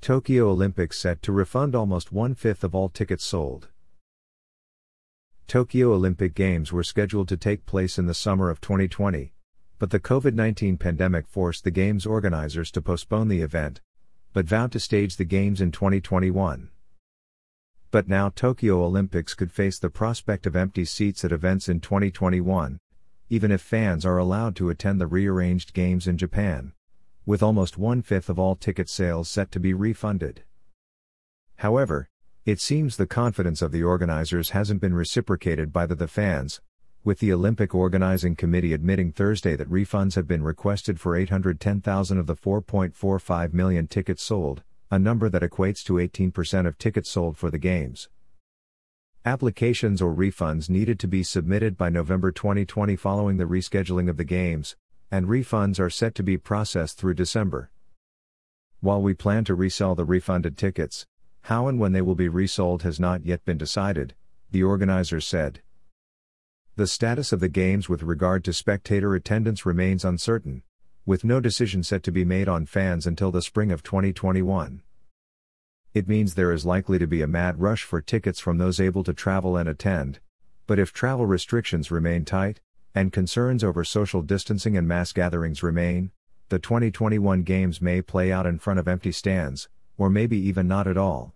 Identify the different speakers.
Speaker 1: Tokyo Olympics set to refund almost one fifth of all tickets sold. Tokyo Olympic Games were scheduled to take place in the summer of 2020, but the COVID 19 pandemic forced the Games organizers to postpone the event, but vowed to stage the Games in 2021. But now Tokyo Olympics could face the prospect of empty seats at events in 2021, even if fans are allowed to attend the rearranged Games in Japan with almost one fifth of all ticket sales set to be refunded. However, it seems the confidence of the organizers hasn't been reciprocated by the, the fans, with the Olympic Organizing Committee admitting Thursday that refunds have been requested for 810,000 of the 4.45 million tickets sold, a number that equates to 18% of tickets sold for the Games. Applications or refunds needed to be submitted by November 2020 following the rescheduling of the Games, and refunds are set to be processed through December. While we plan to resell the refunded tickets, how and when they will be resold has not yet been decided, the organizers said. The status of the games with regard to spectator attendance remains uncertain, with no decision set to be made on fans until the spring of 2021. It means there is likely to be a mad rush for tickets from those able to travel and attend, but if travel restrictions remain tight, and concerns over social distancing and mass gatherings remain, the 2021 games may play out in front of empty stands, or maybe even not at all.